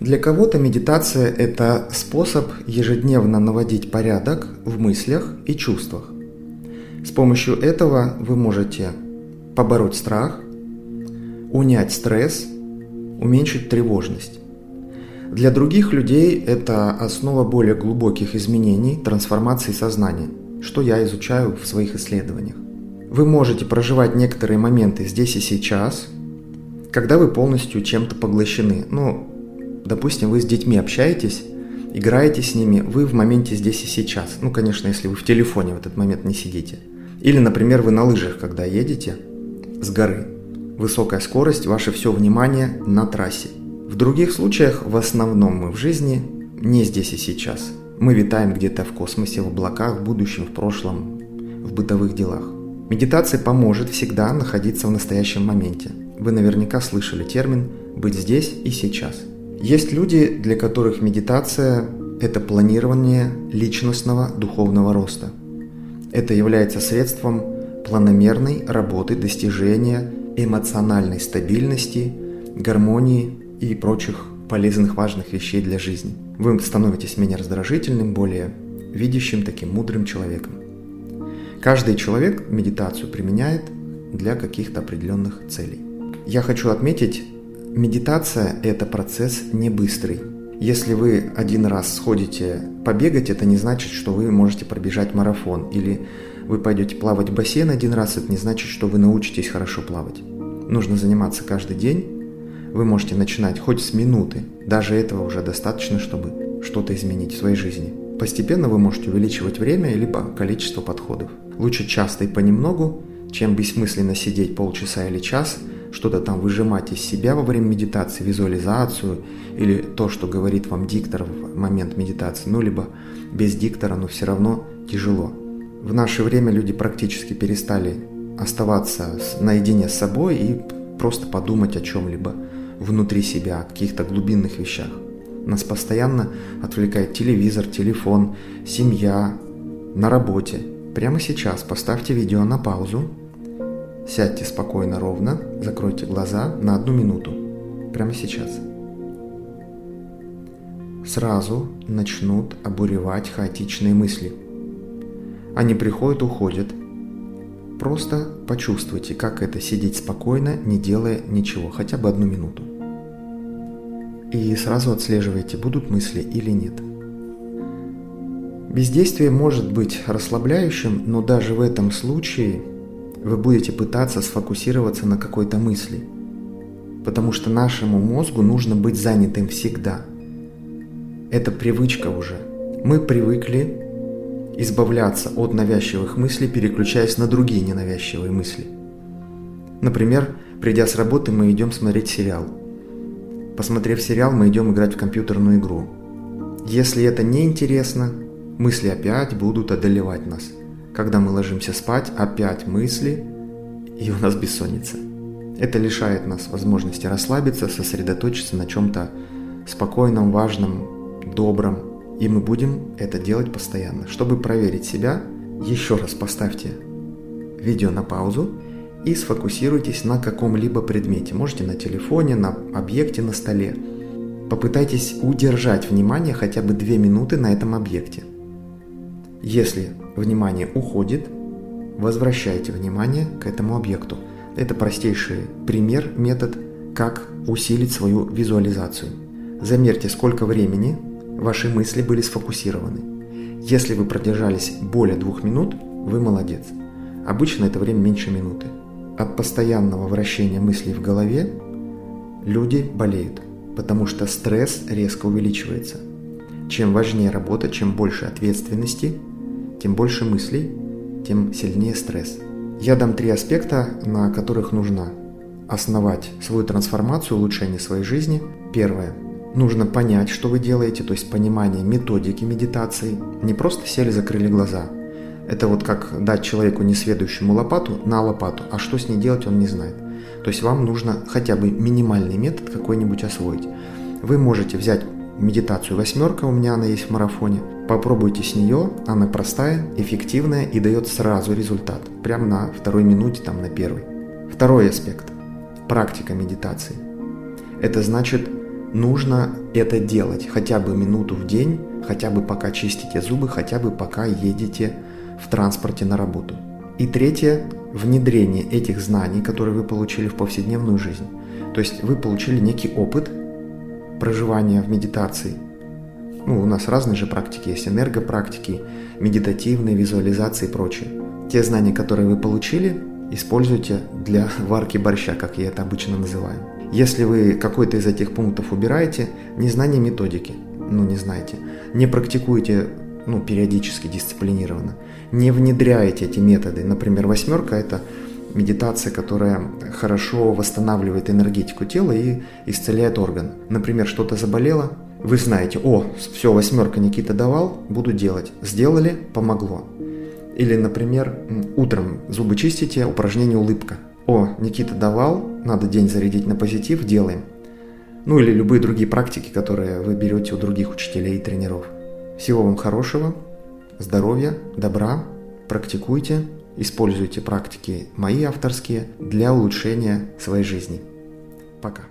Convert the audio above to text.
Для кого-то медитация – это способ ежедневно наводить порядок в мыслях и чувствах. С помощью этого вы можете побороть страх, унять стресс, уменьшить тревожность. Для других людей это основа более глубоких изменений, трансформации сознания, что я изучаю в своих исследованиях. Вы можете проживать некоторые моменты здесь и сейчас, когда вы полностью чем-то поглощены. Ну, допустим, вы с детьми общаетесь, играете с ними, вы в моменте здесь и сейчас. Ну, конечно, если вы в телефоне в этот момент не сидите. Или, например, вы на лыжах, когда едете с горы. Высокая скорость, ваше все внимание на трассе. В других случаях в основном мы в жизни не здесь и сейчас. Мы витаем где-то в космосе, в облаках, в будущем, в прошлом, в бытовых делах. Медитация поможет всегда находиться в настоящем моменте. Вы наверняка слышали термин «быть здесь и сейчас». Есть люди, для которых медитация – это планирование личностного духовного роста. Это является средством планомерной работы достижения эмоциональной стабильности, гармонии и прочих полезных важных вещей для жизни. Вы становитесь менее раздражительным, более видящим, таким мудрым человеком. Каждый человек медитацию применяет для каких-то определенных целей. Я хочу отметить, медитация – это процесс не быстрый. Если вы один раз сходите побегать, это не значит, что вы можете пробежать марафон. Или вы пойдете плавать в бассейн один раз, это не значит, что вы научитесь хорошо плавать. Нужно заниматься каждый день, вы можете начинать хоть с минуты, даже этого уже достаточно, чтобы что-то изменить в своей жизни. Постепенно вы можете увеличивать время либо количество подходов. Лучше часто и понемногу, чем бессмысленно сидеть полчаса или час, что-то там выжимать из себя во время медитации, визуализацию или то, что говорит вам диктор в момент медитации, ну либо без диктора, но все равно тяжело. В наше время люди практически перестали оставаться наедине с собой и просто подумать о чем-либо внутри себя, о каких-то глубинных вещах. Нас постоянно отвлекает телевизор, телефон, семья, на работе. Прямо сейчас поставьте видео на паузу, сядьте спокойно, ровно, закройте глаза на одну минуту. Прямо сейчас. Сразу начнут обуревать хаотичные мысли. Они приходят, уходят. Просто почувствуйте, как это сидеть спокойно, не делая ничего, хотя бы одну минуту и сразу отслеживайте, будут мысли или нет. Бездействие может быть расслабляющим, но даже в этом случае вы будете пытаться сфокусироваться на какой-то мысли, потому что нашему мозгу нужно быть занятым всегда. Это привычка уже. Мы привыкли избавляться от навязчивых мыслей, переключаясь на другие ненавязчивые мысли. Например, придя с работы, мы идем смотреть сериал – Посмотрев сериал, мы идем играть в компьютерную игру. Если это не интересно, мысли опять будут одолевать нас. Когда мы ложимся спать, опять мысли, и у нас бессонница. Это лишает нас возможности расслабиться, сосредоточиться на чем-то спокойном, важном, добром. И мы будем это делать постоянно. Чтобы проверить себя, еще раз поставьте видео на паузу и сфокусируйтесь на каком-либо предмете. Можете на телефоне, на объекте на столе. Попытайтесь удержать внимание хотя бы 2 минуты на этом объекте. Если внимание уходит, возвращайте внимание к этому объекту. Это простейший пример, метод, как усилить свою визуализацию. Замерьте, сколько времени ваши мысли были сфокусированы. Если вы продержались более двух минут, вы молодец. Обычно это время меньше минуты от постоянного вращения мыслей в голове люди болеют, потому что стресс резко увеличивается. Чем важнее работа, чем больше ответственности, тем больше мыслей, тем сильнее стресс. Я дам три аспекта, на которых нужно основать свою трансформацию, улучшение своей жизни. Первое. Нужно понять, что вы делаете, то есть понимание методики медитации. Не просто сели, закрыли глаза – это вот как дать человеку несведущему лопату на лопату, а что с ней делать он не знает. То есть вам нужно хотя бы минимальный метод какой-нибудь освоить. Вы можете взять медитацию восьмерка, у меня она есть в марафоне. Попробуйте с нее, она простая, эффективная и дает сразу результат. Прямо на второй минуте, там на первой. Второй аспект. Практика медитации. Это значит нужно это делать хотя бы минуту в день, хотя бы пока чистите зубы, хотя бы пока едете в транспорте на работу. И третье – внедрение этих знаний, которые вы получили в повседневную жизнь. То есть вы получили некий опыт проживания в медитации. Ну, у нас разные же практики есть, энергопрактики, медитативные, визуализации и прочее. Те знания, которые вы получили, используйте для варки борща, как я это обычно называю. Если вы какой-то из этих пунктов убираете, незнание методики, ну не знаете, не практикуете ну, периодически, дисциплинированно, не внедряете эти методы. Например, восьмерка – это медитация, которая хорошо восстанавливает энергетику тела и исцеляет орган. Например, что-то заболело, вы знаете, о, все, восьмерка Никита давал, буду делать. Сделали, помогло. Или, например, утром зубы чистите, упражнение улыбка. О, Никита давал, надо день зарядить на позитив, делаем. Ну или любые другие практики, которые вы берете у других учителей и тренеров. Всего вам хорошего, здоровья, добра, практикуйте, используйте практики мои авторские для улучшения своей жизни. Пока.